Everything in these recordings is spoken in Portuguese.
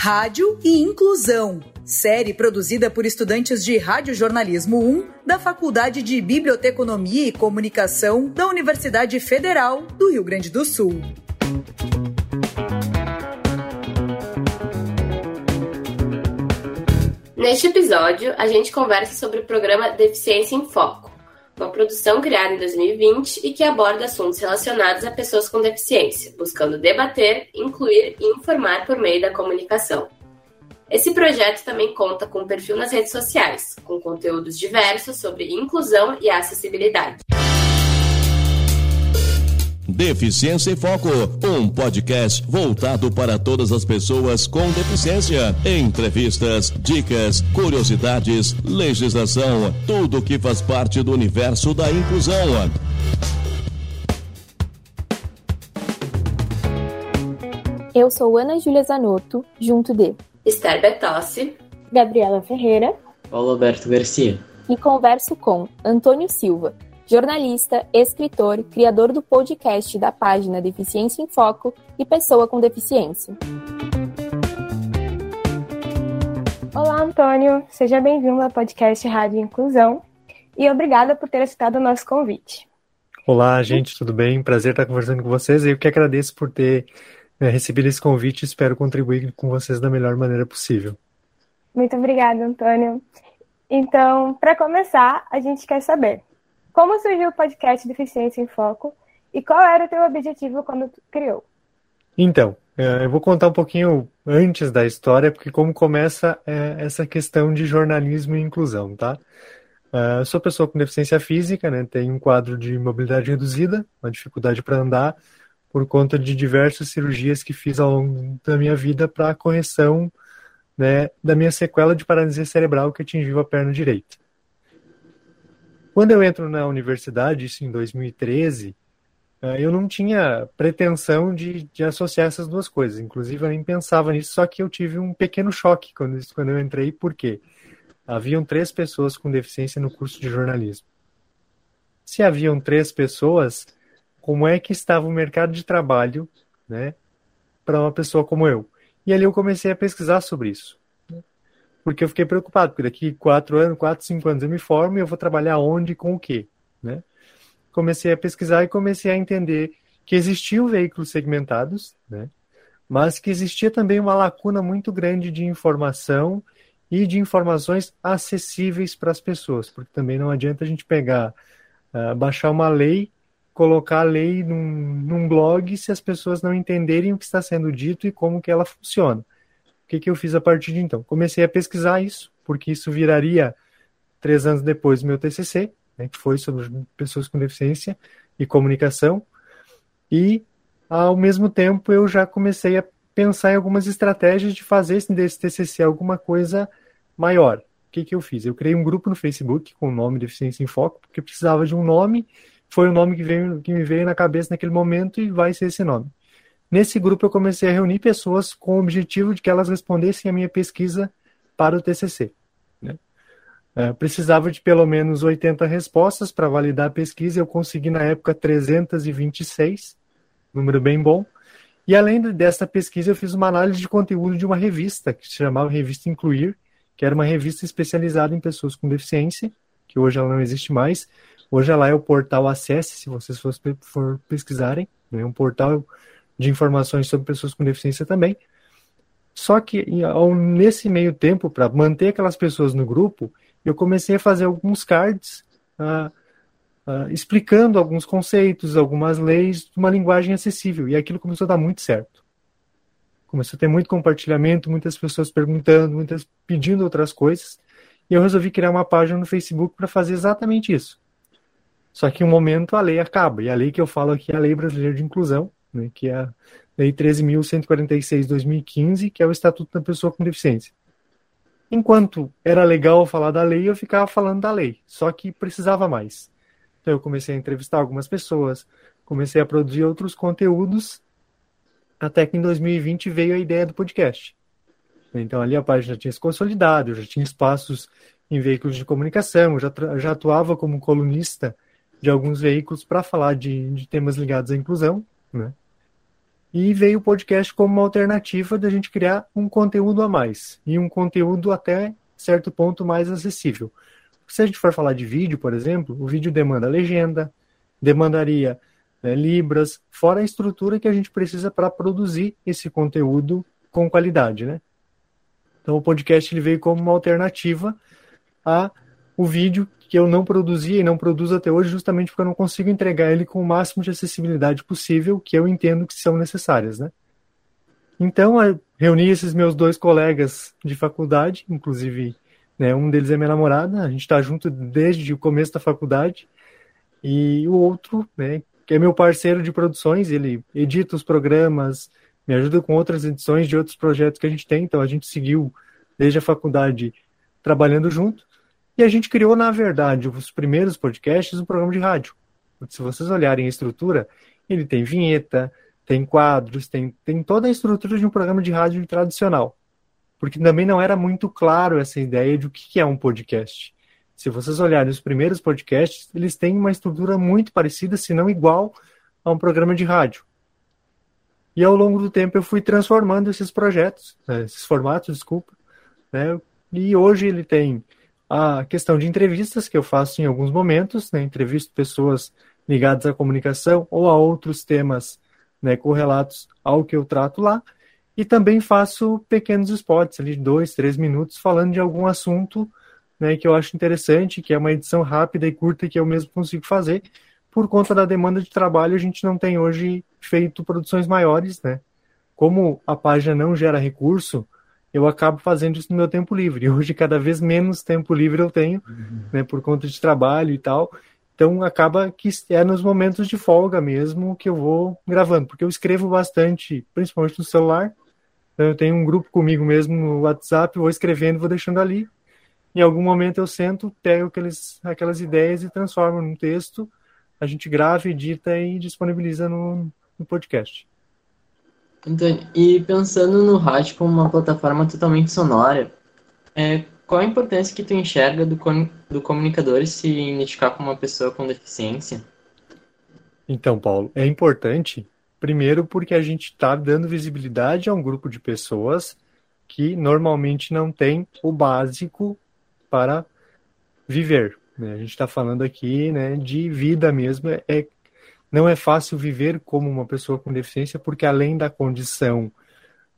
Rádio e Inclusão, série produzida por estudantes de Radiojornalismo 1 da Faculdade de Biblioteconomia e Comunicação da Universidade Federal do Rio Grande do Sul. Neste episódio, a gente conversa sobre o programa Deficiência em Foco, uma produção criada em 2020 e que aborda assuntos relacionados a pessoas com deficiência, buscando debater, incluir e informar por meio da comunicação. Esse projeto também conta com um perfil nas redes sociais, com conteúdos diversos sobre inclusão e acessibilidade. Deficiência em Foco, um podcast voltado para todas as pessoas com deficiência. Entrevistas, dicas, curiosidades, legislação, tudo que faz parte do universo da inclusão. Eu sou Ana Júlia Zanotto, junto de Esther Betossi, Gabriela Ferreira, Paulo Alberto Garcia. E converso com Antônio Silva, jornalista, escritor, criador do podcast da página Deficiência em Foco e pessoa com deficiência. Olá, Antônio. Seja bem-vindo ao podcast Rádio Inclusão e obrigada por ter aceitado o nosso convite. Olá, gente, tudo bem? Prazer estar conversando com vocês. Eu que agradeço por ter né, recebido esse convite e espero contribuir com vocês da melhor maneira possível. Muito obrigada, Antônio. Então, para começar, a gente quer saber como surgiu o podcast Deficiência em Foco e qual era o teu objetivo quando tu criou? Então, é, eu vou contar um pouquinho antes da história, porque como começa é, essa questão de jornalismo e inclusão, tá? É, eu sou pessoa com deficiência física, né? Tenho um quadro de mobilidade reduzida, uma dificuldade para andar, por conta de diversas cirurgias que fiz ao longo da minha vida para correção né, da minha sequela de paralisia cerebral que atingiu a perna direita. Quando eu entro na universidade, isso em 2013, eh, eu não tinha pretensão de, de, associar essas duas coisas. Inclusive, eu nem pensava nisso, só que eu tive um pequeno choque quando, quando eu entrei, porque haviam três pessoas com deficiência no curso de jornalismo. Se haviam três pessoas, como é que estava o mercado de trabalho né, para uma pessoa como eu? E ali eu comecei a pesquisar sobre isso porque eu fiquei preocupado, porque daqui quatro anos, quatro, cinco anos eu me formo e eu vou trabalhar onde, com o quê, né? Comecei a pesquisar e comecei a entender que existiam veículos segmentados, né? Mas que existia também uma lacuna muito grande de informação e de informações acessíveis para as pessoas, porque também não adianta a gente pegar, uh, baixar uma lei, colocar a lei num, num blog se as pessoas não entenderem o que está sendo dito e como que ela funciona que, que eu fiz a partir de então? Comecei a pesquisar isso, porque isso viraria, três anos depois, meu TCC, né, que foi sobre pessoas com deficiência e comunicação. E, ao mesmo tempo, eu já comecei a pensar em algumas estratégias de fazer desse TCC alguma coisa maior. O que, que eu fiz? Eu criei um grupo no Facebook com o nome Deficiência em Foco, porque precisava de um nome, foi o nome que, veio, que me veio na cabeça naquele momento e vai ser esse nome. Nesse grupo eu comecei a reunir pessoas com o objetivo de que elas respondessem a minha pesquisa para o TCC. Né? Uh, precisava de pelo menos 80 respostas para validar a pesquisa. Eu consegui na época 326, número bem bom. E além dessa pesquisa, eu fiz uma análise de conteúdo de uma revista que se chamava Revista Incluir, que era uma revista especializada em pessoas com deficiência, que hoje ela não existe mais. Hoje ela é o portal Acesse, se vocês for pesquisarem. É um portal de informações sobre pessoas com deficiência também. Só que nesse meio tempo, para manter aquelas pessoas no grupo, eu comecei a fazer alguns cards uh, uh, explicando alguns conceitos, algumas leis, uma linguagem acessível. E aquilo começou a dar muito certo. Começou a ter muito compartilhamento, muitas pessoas perguntando, muitas pedindo outras coisas. E eu resolvi criar uma página no Facebook para fazer exatamente isso. Só que em um momento a lei acaba. E a lei que eu falo aqui é a Lei Brasileira de Inclusão, né, que é a Lei 13.146-2015, que é o Estatuto da Pessoa com Deficiência. Enquanto era legal falar da lei, eu ficava falando da lei, só que precisava mais. Então eu comecei a entrevistar algumas pessoas, comecei a produzir outros conteúdos, até que em 2020 veio a ideia do podcast. Então ali a página já tinha se consolidado, eu já tinha espaços em veículos de comunicação, eu já, já atuava como colunista de alguns veículos para falar de, de temas ligados à inclusão, né? E veio o podcast como uma alternativa da gente criar um conteúdo a mais e um conteúdo até certo ponto mais acessível. Se a gente for falar de vídeo, por exemplo, o vídeo demanda legenda, demandaria né, libras, fora a estrutura que a gente precisa para produzir esse conteúdo com qualidade, né? Então o podcast ele veio como uma alternativa a o vídeo que eu não produzia e não produzo até hoje, justamente porque eu não consigo entregar ele com o máximo de acessibilidade possível que eu entendo que são necessárias, né? Então, eu reuni esses meus dois colegas de faculdade, inclusive né, um deles é minha namorada, a gente está junto desde o começo da faculdade, e o outro, né, que é meu parceiro de produções, ele edita os programas, me ajuda com outras edições de outros projetos que a gente tem, então a gente seguiu desde a faculdade trabalhando junto. E a gente criou, na verdade, os primeiros podcasts um programa de rádio. Se vocês olharem a estrutura, ele tem vinheta, tem quadros, tem, tem toda a estrutura de um programa de rádio tradicional. Porque também não era muito claro essa ideia de o que é um podcast. Se vocês olharem os primeiros podcasts, eles têm uma estrutura muito parecida, se não igual, a um programa de rádio. E ao longo do tempo eu fui transformando esses projetos, né, esses formatos, desculpa. Né, e hoje ele tem a questão de entrevistas que eu faço em alguns momentos, né, entrevisto pessoas ligadas à comunicação ou a outros temas né, correlatos ao que eu trato lá. E também faço pequenos spots ali, dois, três minutos, falando de algum assunto né, que eu acho interessante, que é uma edição rápida e curta que eu mesmo consigo fazer. Por conta da demanda de trabalho, a gente não tem hoje feito produções maiores, né? Como a página não gera recurso, eu acabo fazendo isso no meu tempo livre. Hoje, cada vez menos tempo livre eu tenho, uhum. né, por conta de trabalho e tal. Então, acaba que é nos momentos de folga mesmo que eu vou gravando, porque eu escrevo bastante, principalmente no celular. Então, eu tenho um grupo comigo mesmo no WhatsApp, vou escrevendo, vou deixando ali em algum momento eu sento, pego aqueles, aquelas ideias e transformo num texto, a gente grava, edita e disponibiliza no, no podcast. Antônio, e pensando no rádio como uma plataforma totalmente sonora, é, qual a importância que tu enxerga do, do comunicador se identificar com uma pessoa com deficiência? Então, Paulo, é importante, primeiro porque a gente está dando visibilidade a um grupo de pessoas que normalmente não tem o básico para viver. Né? A gente está falando aqui né, de vida mesmo. É, não é fácil viver como uma pessoa com deficiência, porque além da condição,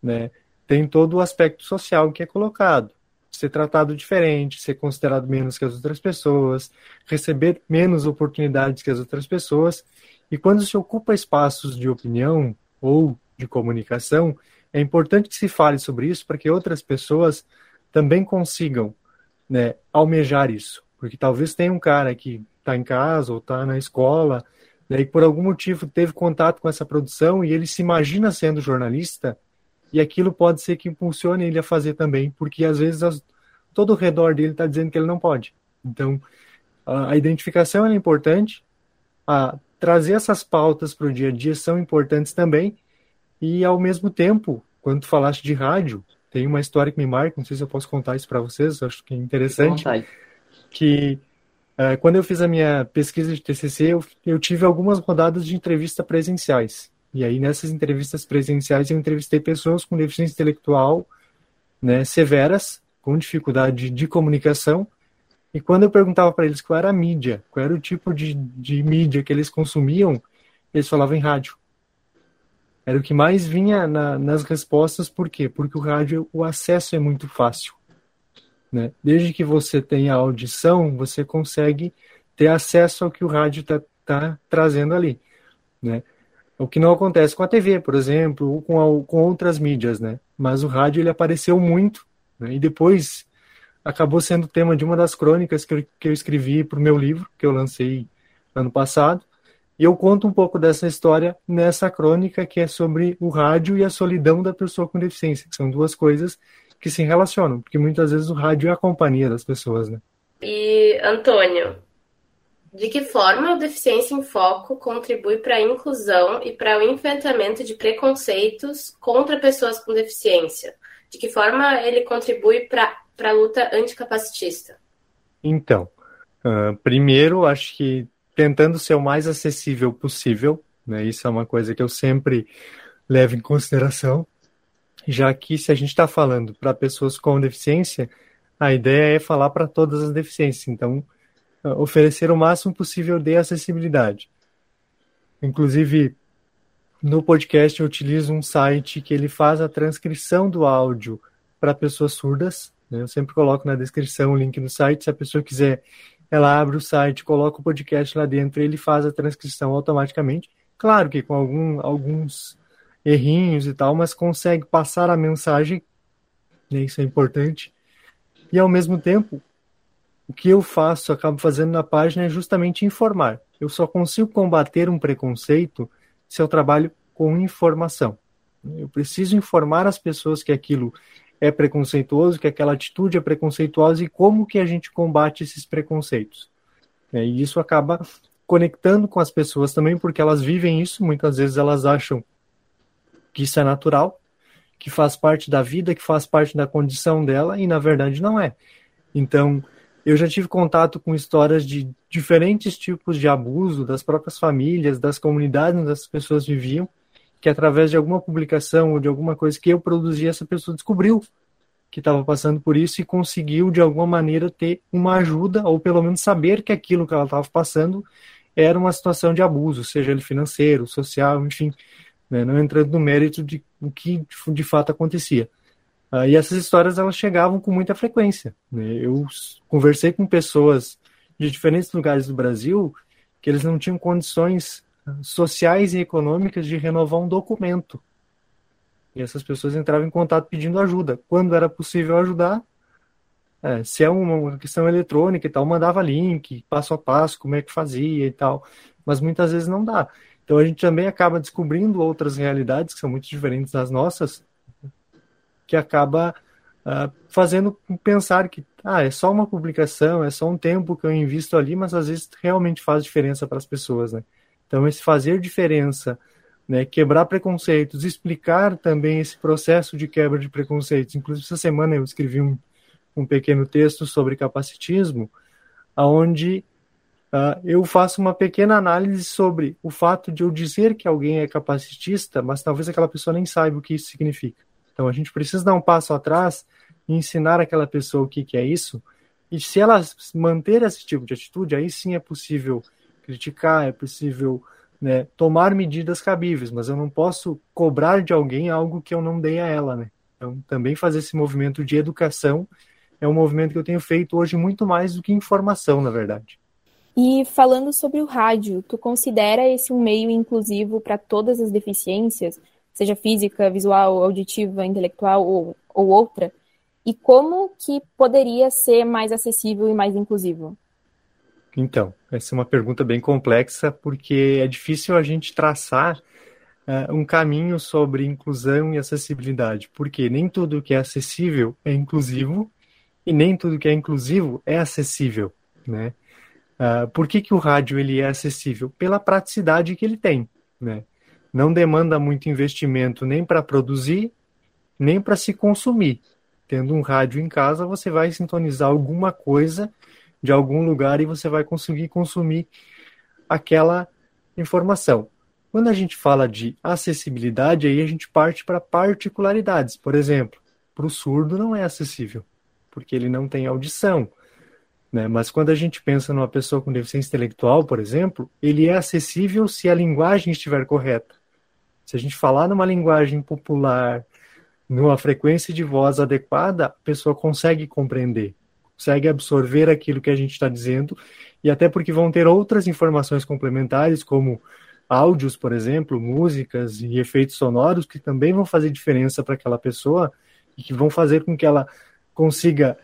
né, tem todo o aspecto social que é colocado. Ser tratado diferente, ser considerado menos que as outras pessoas, receber menos oportunidades que as outras pessoas. E quando se ocupa espaços de opinião ou de comunicação, é importante que se fale sobre isso para que outras pessoas também consigam né, almejar isso. Porque talvez tenha um cara que está em casa ou está na escola, e por algum motivo teve contato com essa produção e ele se imagina sendo jornalista, e aquilo pode ser que impulsione ele a fazer também, porque às vezes as, todo o redor dele está dizendo que ele não pode. Então, a, a identificação é importante, a trazer essas pautas para o dia a dia são importantes também, e ao mesmo tempo, quando tu falaste de rádio, tem uma história que me marca, não sei se eu posso contar isso para vocês, acho que é interessante. Que quando eu fiz a minha pesquisa de TCC, eu, eu tive algumas rodadas de entrevista presenciais. E aí, nessas entrevistas presenciais, eu entrevistei pessoas com deficiência intelectual né, severas, com dificuldade de comunicação. E quando eu perguntava para eles qual era a mídia, qual era o tipo de, de mídia que eles consumiam, eles falavam em rádio. Era o que mais vinha na, nas respostas, por quê? Porque o rádio, o acesso é muito fácil. Né? Desde que você tenha audição, você consegue ter acesso ao que o rádio está tá trazendo ali. Né? O que não acontece com a TV, por exemplo, ou com, a, com outras mídias. Né? Mas o rádio ele apareceu muito, né? e depois acabou sendo tema de uma das crônicas que eu, que eu escrevi para o meu livro, que eu lancei ano passado, e eu conto um pouco dessa história nessa crônica que é sobre o rádio e a solidão da pessoa com deficiência, que são duas coisas que se relacionam, porque muitas vezes o rádio é a companhia das pessoas, né? E, Antônio, de que forma o Deficiência em Foco contribui para a inclusão e para o enfrentamento de preconceitos contra pessoas com deficiência? De que forma ele contribui para a luta anticapacitista? Então, uh, primeiro, acho que tentando ser o mais acessível possível, né? Isso é uma coisa que eu sempre leva em consideração, já que se a gente está falando para pessoas com deficiência, a ideia é falar para todas as deficiências, então oferecer o máximo possível de acessibilidade. Inclusive, no podcast eu utilizo um site que ele faz a transcrição do áudio para pessoas surdas. Né? Eu sempre coloco na descrição o link do site. Se a pessoa quiser, ela abre o site, coloca o podcast lá dentro ele faz a transcrição automaticamente. Claro que com algum, alguns errinhos e tal, mas consegue passar a mensagem, né, isso é importante. E ao mesmo tempo, o que eu faço, acabo fazendo na página é justamente informar. Eu só consigo combater um preconceito se eu trabalho com informação. Eu preciso informar as pessoas que aquilo é preconceituoso, que aquela atitude é preconceituosa e como que a gente combate esses preconceitos. É, e isso acaba conectando com as pessoas também, porque elas vivem isso, muitas vezes elas acham que isso é natural, que faz parte da vida, que faz parte da condição dela, e na verdade não é. Então, eu já tive contato com histórias de diferentes tipos de abuso das próprias famílias, das comunidades onde as pessoas viviam, que através de alguma publicação ou de alguma coisa que eu produzi, essa pessoa descobriu que estava passando por isso e conseguiu de alguma maneira ter uma ajuda ou pelo menos saber que aquilo que ela estava passando era uma situação de abuso, seja ele financeiro, social, enfim, né, não entrando no mérito de o que de fato acontecia. Uh, e essas histórias elas chegavam com muita frequência. Né? Eu conversei com pessoas de diferentes lugares do Brasil que eles não tinham condições ah, sociais e econômicas de renovar um documento. E essas pessoas entravam em contato pedindo ajuda. Quando era possível ajudar, é, se é uma questão eletrônica e tal, mandava link, passo a passo, como é que fazia e tal. Mas muitas vezes não dá. Então a gente também acaba descobrindo outras realidades que são muito diferentes das nossas, que acaba uh, fazendo pensar que ah, é só uma publicação, é só um tempo que eu invisto ali, mas às vezes realmente faz diferença para as pessoas, né? Então esse fazer diferença, né, quebrar preconceitos, explicar também esse processo de quebra de preconceitos. Inclusive essa semana eu escrevi um, um pequeno texto sobre capacitismo, aonde Uh, eu faço uma pequena análise sobre o fato de eu dizer que alguém é capacitista, mas talvez aquela pessoa nem saiba o que isso significa. Então a gente precisa dar um passo atrás e ensinar aquela pessoa o que, que é isso. E se ela manter esse tipo de atitude, aí sim é possível criticar, é possível né, tomar medidas cabíveis, mas eu não posso cobrar de alguém algo que eu não dei a ela. Né? Então também fazer esse movimento de educação é um movimento que eu tenho feito hoje muito mais do que informação, na verdade. E falando sobre o rádio, tu considera esse um meio inclusivo para todas as deficiências, seja física, visual, auditiva, intelectual ou, ou outra? E como que poderia ser mais acessível e mais inclusivo? Então, essa é uma pergunta bem complexa, porque é difícil a gente traçar uh, um caminho sobre inclusão e acessibilidade, porque nem tudo que é acessível é inclusivo e nem tudo que é inclusivo é acessível, né? Uh, por que, que o rádio ele é acessível? Pela praticidade que ele tem. Né? Não demanda muito investimento nem para produzir, nem para se consumir. Tendo um rádio em casa, você vai sintonizar alguma coisa de algum lugar e você vai conseguir consumir aquela informação. Quando a gente fala de acessibilidade, aí a gente parte para particularidades. Por exemplo, para o surdo não é acessível, porque ele não tem audição. Né? Mas quando a gente pensa numa pessoa com deficiência intelectual, por exemplo, ele é acessível se a linguagem estiver correta. Se a gente falar numa linguagem popular, numa frequência de voz adequada, a pessoa consegue compreender, consegue absorver aquilo que a gente está dizendo, e até porque vão ter outras informações complementares, como áudios, por exemplo, músicas e efeitos sonoros, que também vão fazer diferença para aquela pessoa e que vão fazer com que ela consiga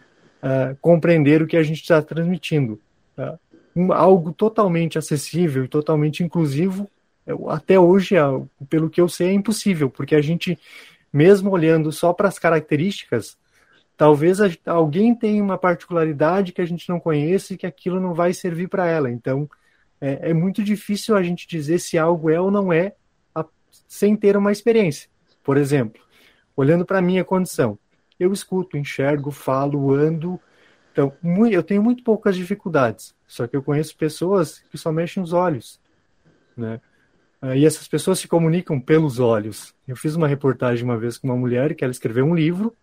uh, compreender o que a gente está transmitindo. Uh, um, algo totalmente acessível e totalmente inclusivo, até hoje, uh, pelo que eu sei, é impossível, porque a gente, mesmo olhando só para as características, talvez a, alguém tenha uma particularidade que a gente não conhece e que aquilo não vai servir para ela. Então, é, é, muito difícil a gente dizer se algo é ou não é a, sem ter uma experiência. Por exemplo, olhando para a minha condição, eu escuto, enxergo, falo, ando. Então, eu tenho muito poucas dificuldades. Só que eu conheço pessoas que só mexem os olhos, né? Uh, e essas pessoas se comunicam pelos olhos. Eu fiz uma reportagem uma vez com uma mulher que ela escreveu um livro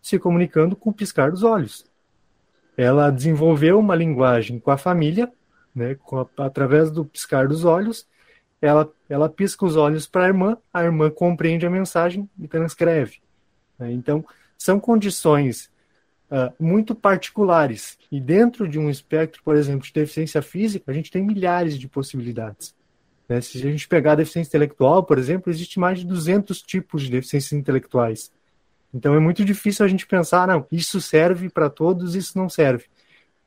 se comunicando com o piscar dos olhos. Ela desenvolveu uma linguagem com a família, né, a, através do piscar dos olhos. Ela, ela pisca os olhos para a irmã, a irmã compreende a mensagem e transcreve. Né? Então, são condições uh, muito particulares. E dentro de um espectro, por exemplo, de deficiência física, a gente tem milhares de possibilidades. Né? Se a gente pegar a deficiência intelectual, por exemplo, existe mais de 200 tipos de deficiências intelectuais. Então é muito difícil a gente pensar, não, isso serve para todos, isso não serve.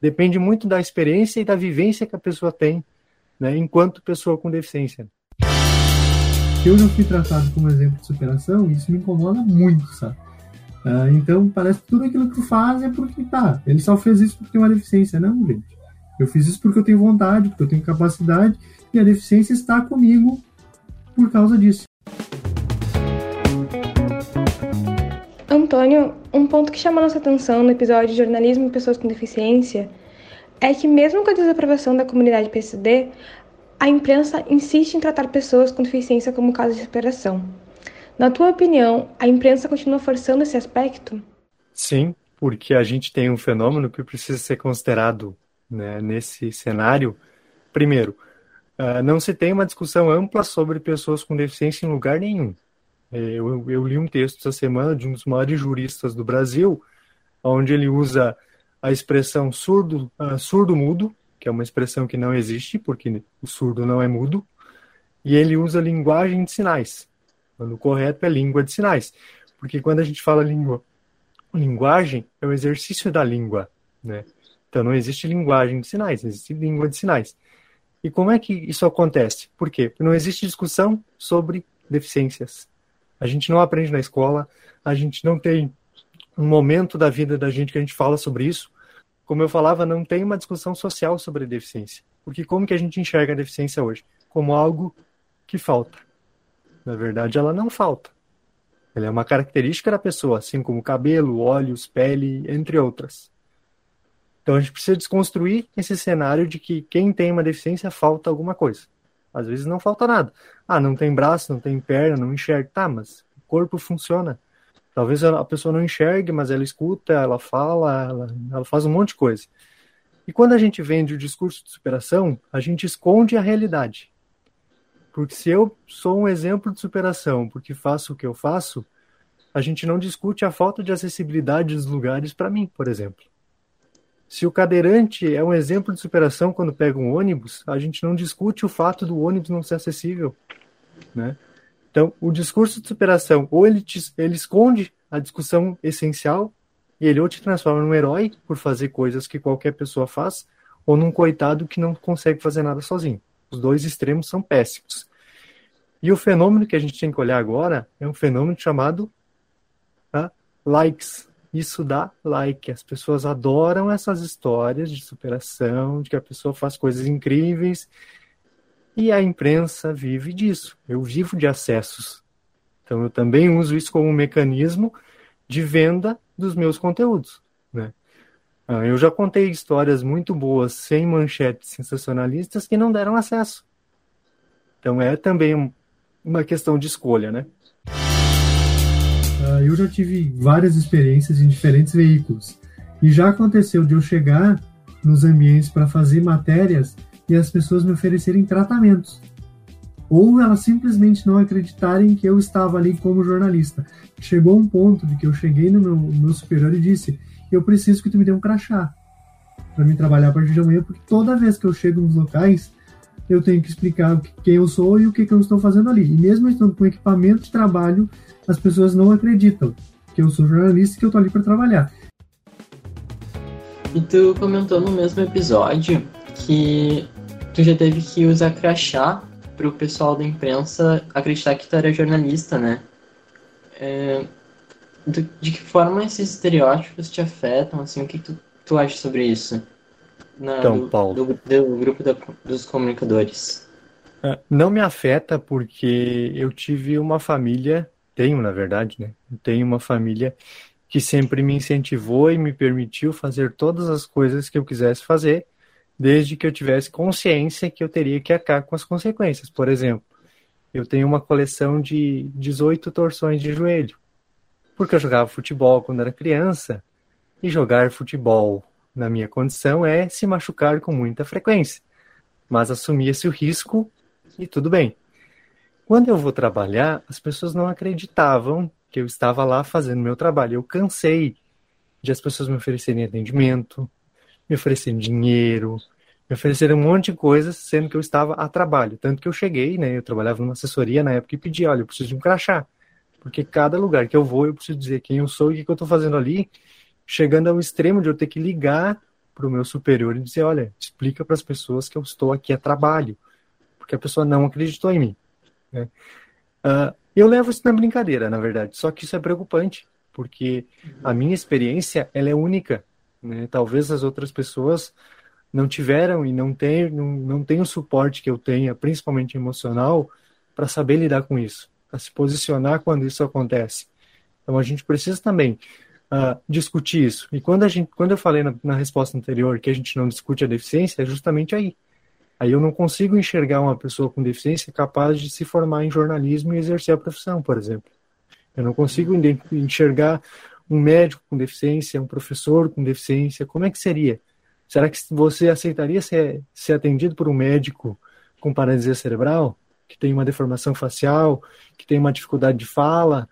Depende muito da experiência e da vivência que a pessoa tem, né, enquanto pessoa com deficiência. Eu já fui tratado como exemplo de superação isso me incomoda muito, sabe? Uh, então parece que tudo aquilo que tu faz é porque tá, ele só fez isso porque tem uma deficiência. Não, gente. Eu fiz isso porque eu tenho vontade, porque eu tenho capacidade e a deficiência está comigo por causa disso. Antônio, um ponto que chama nossa atenção no episódio de Jornalismo e Pessoas com Deficiência é que, mesmo com a desaprovação da comunidade PSD, a imprensa insiste em tratar pessoas com deficiência como caso de superação. Na tua opinião, a imprensa continua forçando esse aspecto? Sim, porque a gente tem um fenômeno que precisa ser considerado né, nesse cenário. Primeiro, uh, não se tem uma discussão ampla sobre pessoas com deficiência em lugar nenhum. É, eu, eu li um texto essa semana de um dos maiores juristas do Brasil, onde ele usa a expressão surdo, uh, surdo-mudo, que é uma expressão que não existe, porque o surdo não é mudo, e ele usa linguagem de sinais. O correto é língua de sinais. Porque quando a gente fala língua, linguagem é o exercício da língua, né? Então não existe linguagem de sinais, existe língua de sinais. E como é que isso acontece? Por quê? Porque não existe discussão sobre deficiências. A gente não aprende na escola, a gente não tem um momento da vida da gente que a gente fala sobre isso. Como eu falava, não tem uma discussão social sobre deficiência. Porque como que a gente enxerga a deficiência hoje? Como algo que falta. Na verdade, ela não falta. Ela é uma característica da pessoa, assim como cabelo, olhos, pele, entre outras. Então a gente precisa desconstruir esse cenário de que quem tem uma deficiência falta alguma coisa. Às vezes não falta nada. Ah, não tem braço, não tem perna, não enxerga. Tá, mas o corpo funciona. Talvez a pessoa não enxergue, mas ela escuta, ela fala, ela, ela faz um monte de coisa. E quando a gente vende o discurso de superação, a gente esconde a realidade. Porque se eu sou um exemplo de superação porque faço o que eu faço, a gente não discute a falta de acessibilidade dos lugares para mim, por exemplo. Se o cadeirante é um exemplo de superação quando pega um ônibus, a gente não discute o fato do ônibus não ser acessível, né? Então, o discurso de superação, ou ele, te, ele esconde a discussão essencial, e ele ou te transforma num herói por fazer coisas que qualquer pessoa faz, ou num coitado que não consegue fazer nada sozinho. Os dois extremos são péssimos. E o fenômeno que a gente tem que olhar agora é um fenômeno chamado tá, likes. Isso dá like. As pessoas adoram essas histórias de superação, de que a pessoa faz coisas incríveis. E a imprensa vive disso. Eu vivo de acessos. Então eu também uso isso como um mecanismo de venda dos meus conteúdos. Né? Ah, eu já contei histórias muito boas sem manchetes sensacionalistas que não deram acesso. Então é também uma questão de escolha, né? Ah, eu já tive várias experiências em diferentes veículos e já aconteceu de eu chegar nos ambientes para fazer matérias e as pessoas me oferecerem tratamentos ou elas simplesmente não acreditarem que eu estava ali como jornalista. Chegou um ponto de que eu cheguei no meu, meu superior e disse: eu preciso que tu me dê um crachá para me trabalhar a partir de amanhã, porque toda vez que eu chego nos locais, eu tenho que explicar quem eu sou e o que, que eu estou fazendo ali. E mesmo estando com equipamento de trabalho, as pessoas não acreditam que eu sou jornalista e que eu estou ali para trabalhar. E tu comentou no mesmo episódio que tu já teve que usar crachá para o pessoal da imprensa acreditar que tu era jornalista, né? É, de que forma esses estereótipos te afetam, assim, o que tu, tu acha sobre isso? Na, então, do, Paulo. Do, do grupo da, dos comunicadores. É, não me afeta porque eu tive uma família, tenho na verdade, né? Tenho uma família que sempre me incentivou e me permitiu fazer todas as coisas que eu quisesse fazer, desde que eu tivesse consciência que eu teria que acabar com as consequências. Por exemplo, eu tenho uma coleção de 18 torções de joelho. Porque eu jogava futebol quando era criança, e jogar futebol, na minha condição, é se machucar com muita frequência. Mas assumia-se o risco e tudo bem. Quando eu vou trabalhar, as pessoas não acreditavam que eu estava lá fazendo meu trabalho. Eu cansei de as pessoas me oferecerem atendimento, me oferecerem dinheiro, me ofereceram um monte de coisas, sendo que eu estava a trabalho. Tanto que eu cheguei, né? Eu trabalhava numa assessoria na época e pedi, olha, eu preciso de um crachá. Porque cada lugar que eu vou, eu preciso dizer quem eu sou e o que eu estou fazendo ali, chegando ao extremo de eu ter que ligar para o meu superior e dizer, olha, explica para as pessoas que eu estou aqui a trabalho, porque a pessoa não acreditou em mim. Né? Uh, eu levo isso na brincadeira, na verdade, só que isso é preocupante, porque a minha experiência ela é única. Né? Talvez as outras pessoas não tiveram e não têm não, não o suporte que eu tenha, principalmente emocional, para saber lidar com isso, para se posicionar quando isso acontece. Então a gente precisa também uh, discutir isso. E quando a gente, quando eu falei na, na resposta anterior que a gente não discute a deficiência, é justamente aí. Aí eu não consigo enxergar uma pessoa com deficiência capaz de se formar em jornalismo e exercer a profissão, por exemplo. Eu não consigo enxergar um médico com deficiência, um professor com deficiência. Como é que seria? Será que você aceitaria ser, ser atendido por um médico com paralisia cerebral, que tem uma deformação facial, que tem uma dificuldade de fala?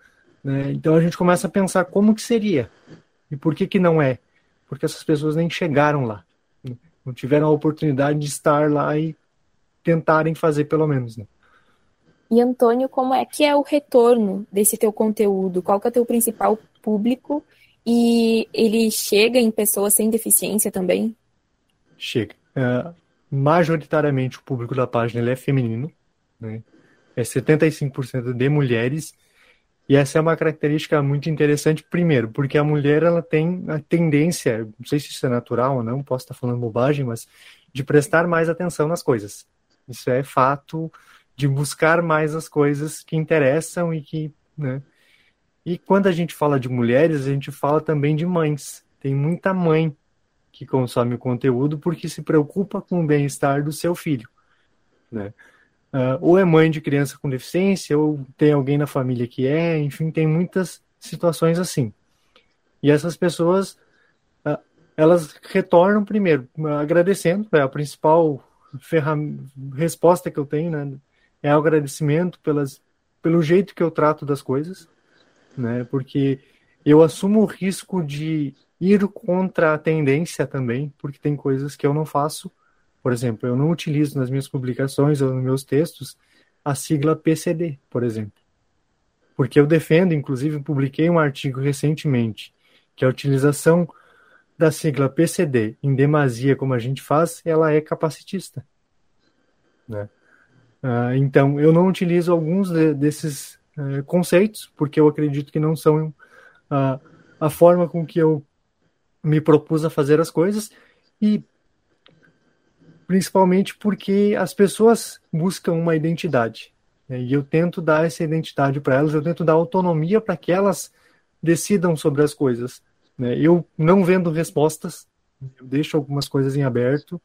Né? Então a gente começa a pensar como que seria e por que que não é, porque essas pessoas nem chegaram lá, né? não tiveram a oportunidade de estar lá e tentarem fazer pelo menos. Né? E Antônio, como é que é o retorno desse teu conteúdo? Qual que é o teu principal público? E ele chega em pessoas sem deficiência também? chega. Uh, majoritariamente o público da página é feminino, né? é 75% de mulheres, e essa é uma característica muito interessante, primeiro, porque a mulher ela tem a tendência, não sei se isso é natural ou não, posso estar falando bobagem, mas de prestar mais atenção nas coisas. Isso é fato de buscar mais as coisas que interessam e que, né? E quando a gente fala de mulheres, a gente fala também de mães. Tem muita mãe que consome o conteúdo porque se preocupa com o bem-estar do seu filho. Né? Uh, ou é mãe de criança com deficiência, ou tem alguém na família que é, enfim, tem muitas situações assim. E essas pessoas, uh, elas retornam primeiro agradecendo, é a principal resposta que eu tenho, né? É o agradecimento pelas, pelo jeito que eu trato das coisas, né? Porque eu assumo o risco de ir contra a tendência também, porque tem coisas que eu não faço. Por exemplo, eu não utilizo nas minhas publicações ou nos meus textos a sigla PCD, por exemplo. Porque eu defendo, inclusive, publiquei um artigo recentemente, que a utilização da sigla PCD em demasia, como a gente faz, ela é capacitista. Né? Uh, então, eu não utilizo alguns de, desses uh, conceitos, porque eu acredito que não são uh, a forma com que eu me propus a fazer as coisas e principalmente porque as pessoas buscam uma identidade né? e eu tento dar essa identidade para elas, eu tento dar autonomia para que elas decidam sobre as coisas. Né? Eu não vendo respostas, eu deixo algumas coisas em aberto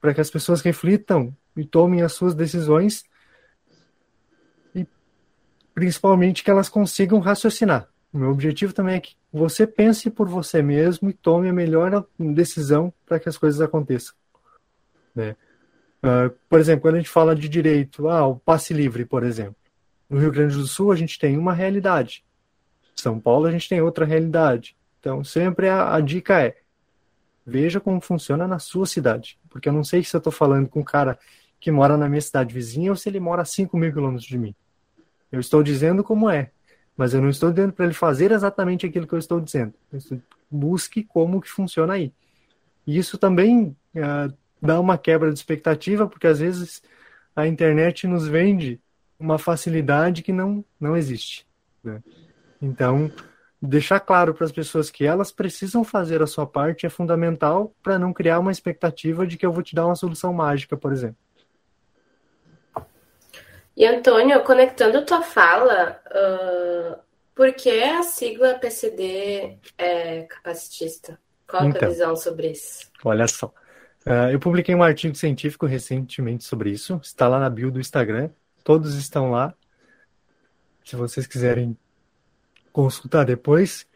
para que as pessoas reflitam e tomem as suas decisões e principalmente que elas consigam raciocinar. O meu objetivo também é que você pense por você mesmo e tome a melhor decisão para que as coisas aconteçam. Né? Uh, por exemplo, quando a gente fala de direito, ah, o passe livre, por exemplo. No Rio Grande do Sul, a gente tem uma realidade. São Paulo, a gente tem outra realidade. Então, sempre a, a dica é: veja como funciona na sua cidade. Porque eu não sei se eu estou falando com um cara que mora na minha cidade vizinha ou se ele mora a 5 mil quilômetros de mim. Eu estou dizendo como é. Mas eu não estou dizendo para ele fazer exatamente aquilo que eu estou dizendo. Eu estou, busque como que funciona aí. E isso também uh, dá uma quebra de expectativa, porque às vezes a internet nos vende uma facilidade que não, não existe. Né? Então, deixar claro para as pessoas que elas precisam fazer a sua parte é fundamental para não criar uma expectativa de que eu vou te dar uma solução mágica, por exemplo. E Antônio, conectando tua fala, uh, por que a sigla PCD é capacitista? Qual a tua então, visão sobre isso? Olha só. Uh, eu publiquei um artigo científico recentemente sobre isso. Está lá na bio do Instagram. todos estão lá. Se vocês quiserem consultar depois.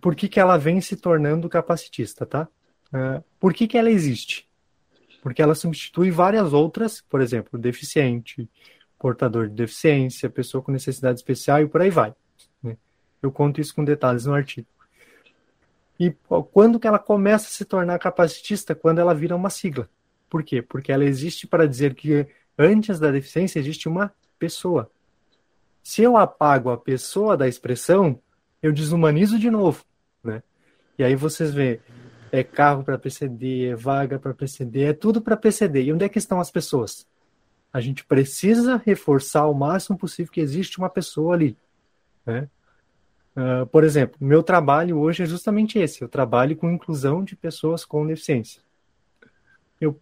Por que, que ela vem se tornando capacitista, tá? Uh, por que, que ela existe? Porque ela substitui várias outras, por exemplo, deficiente, portador de deficiência, pessoa com necessidade especial e por aí vai. Né? Eu conto isso com detalhes no artigo. E quando que ela começa a se tornar capacitista? Quando ela vira uma sigla. Por quê? Porque ela existe para dizer que antes da deficiência existe uma pessoa. Se eu apago a pessoa da expressão, eu desumanizo de novo, né? E aí vocês vê, é carro para PCD, é vaga para PCD, é tudo para PCD. E onde é que estão as pessoas? A gente precisa reforçar o máximo possível que existe uma pessoa ali, né? Uh, por exemplo, meu trabalho hoje é justamente esse. Eu trabalho com inclusão de pessoas com deficiência. Eu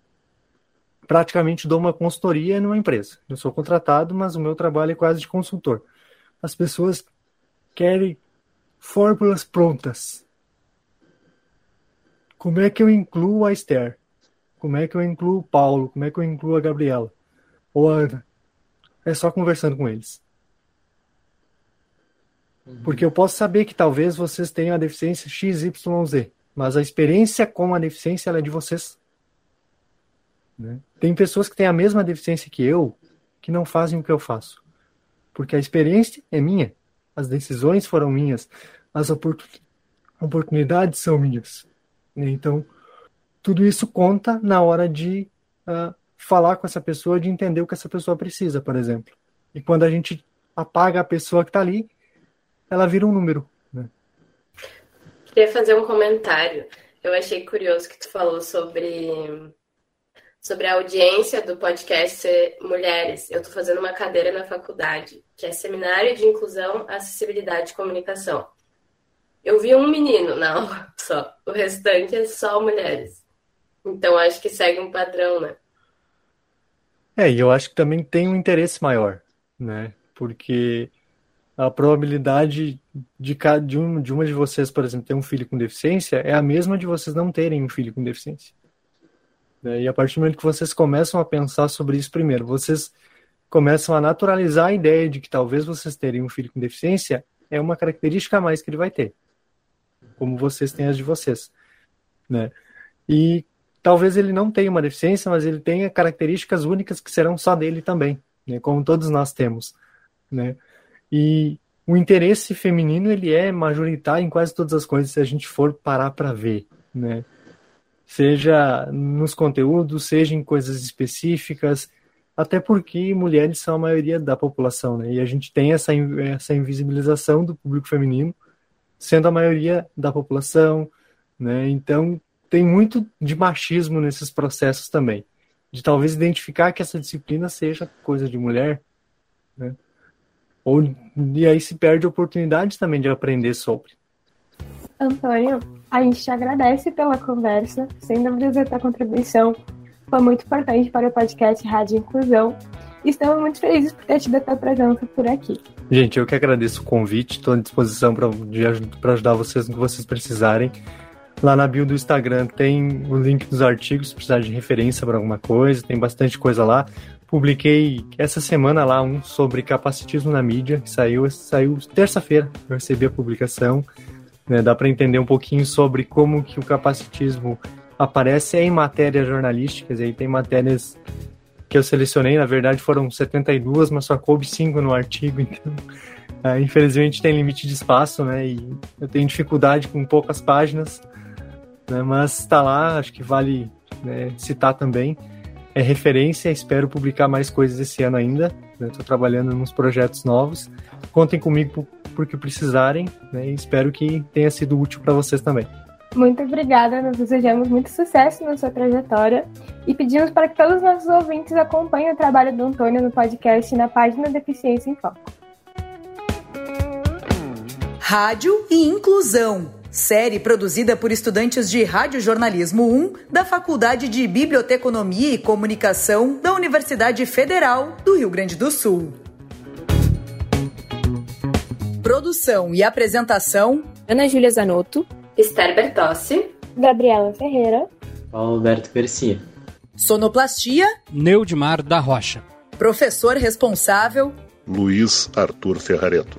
praticamente dou uma consultoria numa empresa. Eu sou contratado, mas o meu trabalho é quase de consultor. As pessoas querem fórmulas prontas. Como é que eu incluo a Esther? Como é que eu incluo o Paulo? Como é que eu incluo a Gabriela? Ou a Ana? É só conversando com eles. Porque eu posso saber que talvez vocês tenham a deficiência XYZ, mas a experiência com a deficiência é de vocês. Né? Tem pessoas que têm a mesma deficiência que eu que não fazem o que eu faço. Porque a experiência é minha, as decisões foram minhas, as oportunidades são minhas. Então, tudo isso conta na hora de uh, falar com essa pessoa, de entender o que essa pessoa precisa, por exemplo. E quando a gente apaga a pessoa que está ali, ela vira um número. Né? Queria fazer um comentário. Eu achei curioso que tu falou sobre sobre a audiência do podcast ser mulheres. Eu estou fazendo uma cadeira na faculdade, que é Seminário de Inclusão, Acessibilidade e Comunicação. Eu vi um menino na aula só, o restante é só mulheres. Então acho que segue um padrão, né? É, e eu acho que também tem um interesse maior, né? Porque a probabilidade de, de, um, de uma de vocês, por exemplo, ter um filho com deficiência é a mesma de vocês não terem um filho com deficiência. Né? E a partir do momento que vocês começam a pensar sobre isso primeiro, vocês começam a naturalizar a ideia de que talvez vocês terem um filho com deficiência é uma característica a mais que ele vai ter, como vocês têm as de vocês, né? E talvez ele não tenha uma deficiência, mas ele tenha características únicas que serão só dele também, né? Como todos nós temos, né? E o interesse feminino ele é majoritário em quase todas as coisas se a gente for parar para ver, né? Seja nos conteúdos, seja em coisas específicas, até porque mulheres são a maioria da população, né? E a gente tem essa, essa invisibilização do público feminino, sendo a maioria da população, né? Então, tem muito de machismo nesses processos também, de talvez identificar que essa disciplina seja coisa de mulher, né? Ou, e aí se perde oportunidades também de aprender sobre. Antônio, a gente te agradece pela conversa, sem dúvidas a tua contribuição foi muito importante para o podcast Rádio Inclusão. Estamos muito felizes por ter tido a tua presença por aqui. Gente, eu que agradeço o convite, estou à disposição para ajudar vocês no que vocês precisarem. Lá na bio do Instagram tem o link dos artigos, se precisar de referência para alguma coisa, tem bastante coisa lá. Publiquei essa semana lá um sobre capacitismo na mídia, que saiu, saiu terça-feira, eu recebi a publicação. Né, dá para entender um pouquinho sobre como que o capacitismo aparece em matérias jornalísticas, aí tem matérias que eu selecionei, na verdade foram 72, mas só coube 5 no artigo, então uh, infelizmente tem limite de espaço, né, e eu tenho dificuldade com poucas páginas, né, mas está lá, acho que vale né, citar também é referência. Espero publicar mais coisas esse ano ainda. Estou né? trabalhando nos projetos novos. Contem comigo por que precisarem né? e espero que tenha sido útil para vocês também. Muito obrigada, nós desejamos muito sucesso na sua trajetória e pedimos para que todos os nossos ouvintes acompanhem o trabalho do Antônio no podcast e na página Deficiência em Foco. Rádio e Inclusão série produzida por estudantes de Radiojornalismo 1 da Faculdade de Biblioteconomia e Comunicação da Universidade Federal do Rio Grande do Sul. Produção e apresentação: Ana Júlia Zanotto, Esther Bertossi, Gabriela Ferreira, Paulo Alberto Garcia. Sonoplastia: Neudimar da Rocha. Professor responsável: Luiz Arthur Ferrareto.